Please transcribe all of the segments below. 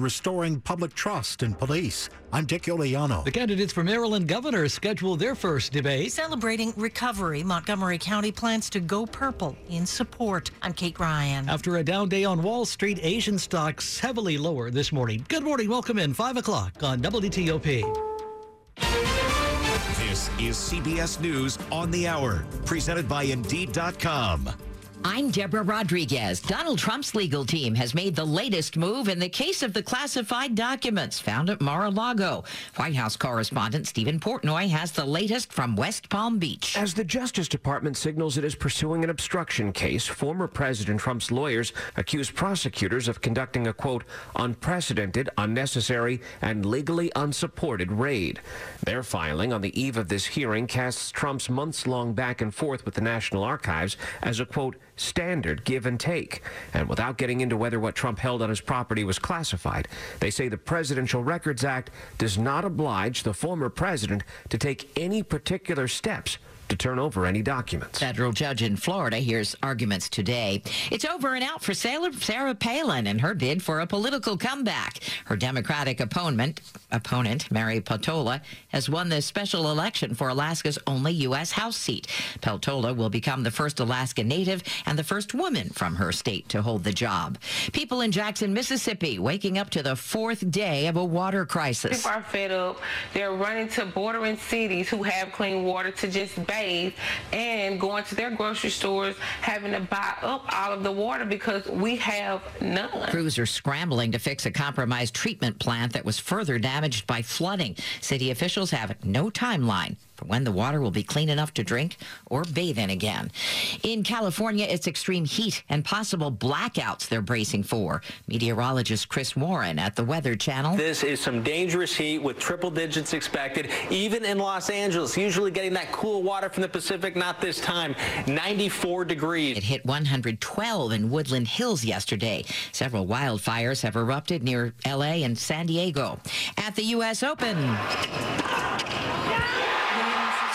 restoring public trust in police. I'm Dick Iuliano. The candidates for Maryland governor schedule their first debate. Celebrating recovery, Montgomery County plans to go purple in support. I'm Kate Ryan. After a down day on Wall Street, Asian stocks heavily lower this morning. Good morning. Welcome in 5 o'clock on WTOP. This is CBS News on the Hour, presented by Indeed.com. I'm Deborah Rodriguez. Donald Trump's legal team has made the latest move in the case of the classified documents found at Mar-a-Lago. White House correspondent Stephen Portnoy has the latest from West Palm Beach. As the Justice Department signals it is pursuing an obstruction case, former President Trump's lawyers accuse prosecutors of conducting a, quote, unprecedented, unnecessary, and legally unsupported raid. Their filing on the eve of this hearing casts Trump's months-long back and forth with the National Archives as a, quote, standard give and take. And without getting into whether what Trump held on his property was classified, they say the Presidential Records Act does not oblige the former president to take any particular steps to turn over any documents. Federal judge in Florida hears arguments today. It's over and out for Sarah Palin and her bid for a political comeback. Her Democratic opponent, opponent Mary Peltola, has won the special election for Alaska's only U.S. House seat. Peltola will become the first Alaska native and the first woman from her state to hold the job. People in Jackson, Mississippi, waking up to the fourth day of a water crisis. People are fed up. They're running to bordering cities who have clean water to just bathe and going to their grocery stores having to buy up all of the water because we have none. Crews are scrambling to fix a compromised treatment plant that was further damaged by flooding. City officials have no timeline for when the water will be clean enough to drink or bathe in again. In California, it's extreme heat and possible blackouts they're bracing for. Meteorologist Chris Warren at the Weather Channel. This is some dangerous heat with triple digits expected, even in Los Angeles. Usually getting that cool water from the Pacific, not this time. 94 degrees. It hit 112 in Woodland Hills yesterday. Several wildfires have erupted near L.A. and San Diego. At the U.S. Open.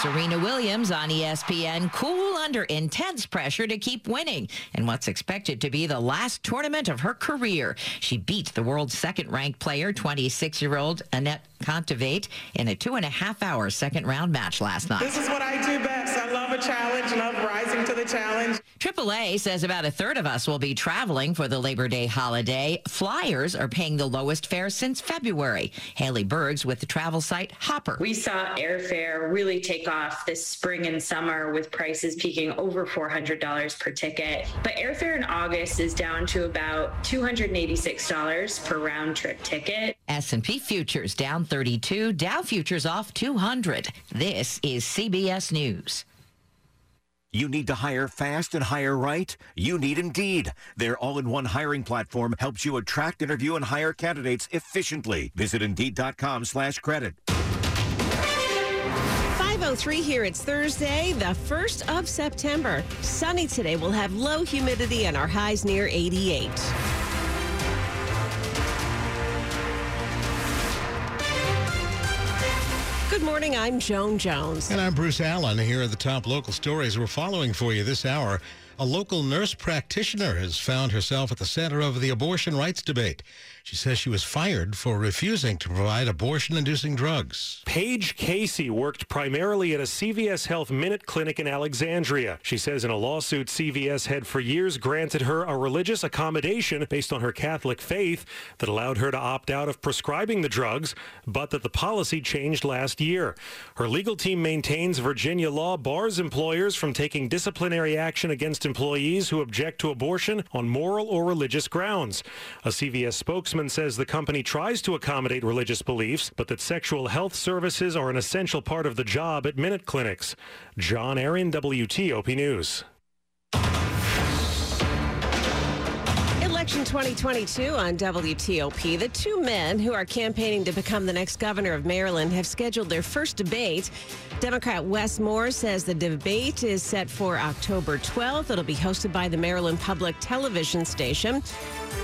Serena Williams on ESPN, cool under intense pressure to keep winning in what's expected to be the last tournament of her career. She beat the world's second ranked player, 26 year old Anett Kontaveit, in a two and a half hour second round match last night. This is what I do best. I love a challenge, love rising to the challenge. AAA says about a third of us will be traveling for the Labor Day holiday. Flyers are paying the lowest fare since February. Hayley Bergs with the travel site Hopper. We saw airfare really take off this spring and summer with prices peaking over $400 per ticket. But airfare in August is down to about $286 per round trip ticket. S&P futures down 32, Dow futures off 200. This is CBS News. You need to hire fast and hire right? You need Indeed. Their all-in-one hiring platform helps you attract, interview, and hire candidates efficiently. Visit Indeed.com slash credit. 503 here. It's Thursday, the 1st of September. Sunny today. We'll have low humidity and our highs near 88. Good morning. I'm Joan Jones. And I'm Bruce Allen. Here are the top local stories we're following for you this hour. A local nurse practitioner has found herself at the center of the abortion rights debate. She says she was fired for refusing to provide abortion inducing drugs. Paige Casey worked primarily at a CVS Health Minute Clinic in Alexandria. She says in a lawsuit, CVS had for years granted her a religious accommodation based on her Catholic faith that allowed her to opt out of prescribing the drugs, but that the policy changed last year. Her legal team maintains Virginia law bars employers from taking disciplinary action against employees who object to abortion on moral or religious grounds. A CVS spokesman says the company tries to accommodate religious beliefs, but that sexual health services are an essential part of the job at Minute Clinics. John Aaron, WTOP News. Election 2022 on WTOP. The two men who are campaigning to become the next governor of Maryland have scheduled their first debate. Democrat Wes Moore says the debate is set for October 12th. It'll be hosted by the Maryland Public Television Station.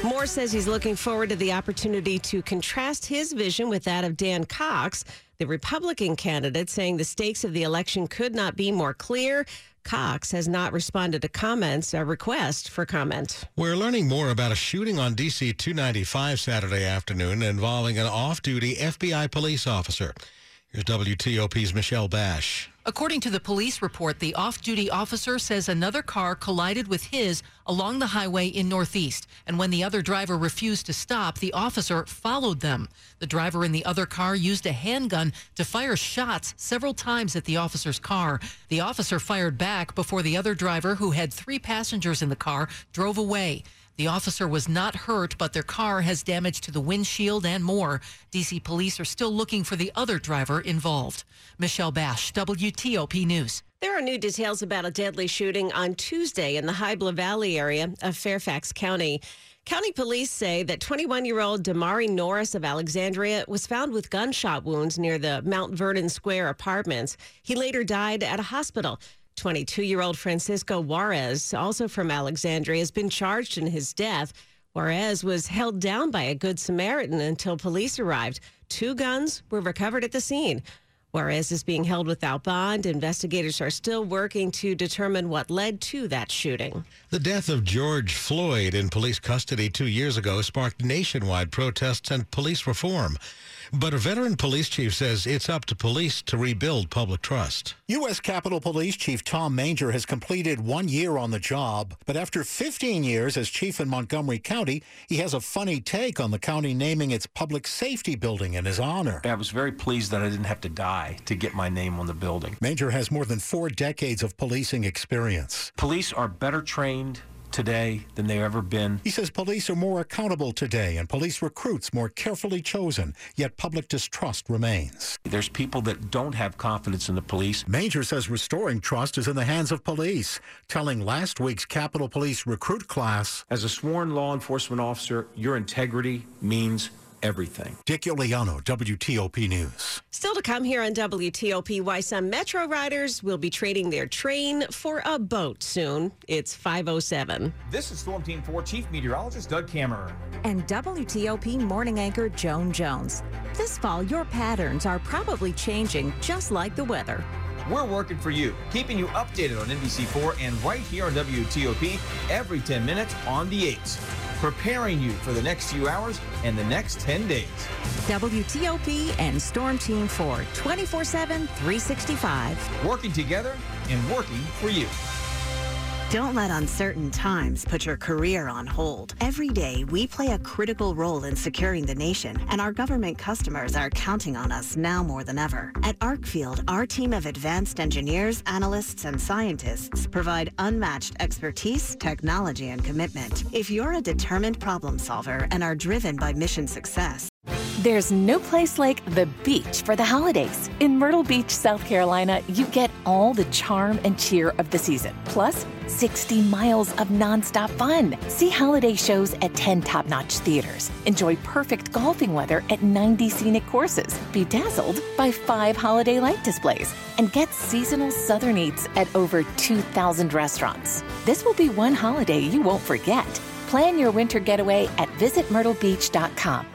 Moore says he's looking forward to the opportunity to contrast his vision with that of Dan Cox, the Republican candidate, saying the stakes of the election could not be more clear. Cox has not responded to comments, a request for comment. We're learning more about a shooting on DC 295 Saturday afternoon involving an off duty FBI police officer. Here's WTOP's Michelle Basch. According to the police report, the off duty officer says another car collided with his along the highway in Northeast. And when the other driver refused to stop, the officer followed them. The driver in the other car used a handgun to fire shots several times at the officer's car. The officer fired back before the other driver, who had three passengers in the car, drove away. The officer was not hurt, but their car has damage to the windshield and more. DC police are still looking for the other driver involved. Michelle Basch, WTOP News. There are new details about a deadly shooting on Tuesday in the Hybla Valley area of Fairfax County. County police say that 21 year old Damari Norris of Alexandria was found with gunshot wounds near the Mount Vernon Square apartments. He later died at a hospital. 22 year old Francisco Juarez, also from Alexandria, has been charged in his death. Juarez was held down by a Good Samaritan until police arrived. Two guns were recovered at the scene. Juarez is being held without bond. Investigators are still working to determine what led to that shooting. The death of George Floyd in police custody two years ago sparked nationwide protests and police reform. But a veteran police chief says it's up to police to rebuild public trust. U.S. Capitol Police Chief Tom Manger has completed one year on the job, but after 15 years as chief in Montgomery County, he has a funny take on the county naming its public safety building in his honor. I was very pleased that I didn't have to die to get my name on the building. Manger has more than four decades of policing experience. Police are better trained today than they've ever been. He says police are more accountable today and police recruits more carefully chosen, yet public distrust remains. There's people that don't have confidence in the police. Manger says restoring trust is in the hands of police, telling last week's Capitol Police recruit class As a sworn law enforcement officer, your integrity means everything. Dick Iuliano, WTOP News. Still to come here on WTOP, why some Metro riders will be trading their train for a boat soon. It's 507. This is Storm Team 4 Chief Meteorologist Doug Kammerer. And WTOP morning anchor Joan Jones. This fall, your patterns are probably changing just like the weather. We're working for you, keeping you updated on NBC4 and right here on WTOP every 10 minutes on the 8s, preparing you for the next few hours and the next 10 days. WTOP and Storm Team 4 24 7, 365. Working together and working for you. Don't let uncertain times put your career on hold. Every day, we play a critical role in securing the nation, and our government customers are counting on us now more than ever. At Arcfield, our team of advanced engineers, analysts, and scientists provide unmatched expertise, technology, and commitment. If you're a determined problem solver and are driven by mission success, There's no place like the beach for the holidays. In Myrtle Beach, South Carolina, you get all the charm and cheer of the season, plus 60 miles of nonstop fun. See holiday shows at 10 top notch theaters. Enjoy perfect golfing weather at 90 scenic courses. Be dazzled by five holiday light displays. And get seasonal southern eats at over 2,000 restaurants. This will be one holiday you won't forget. Plan your winter getaway at visitmyrtlebeach.com.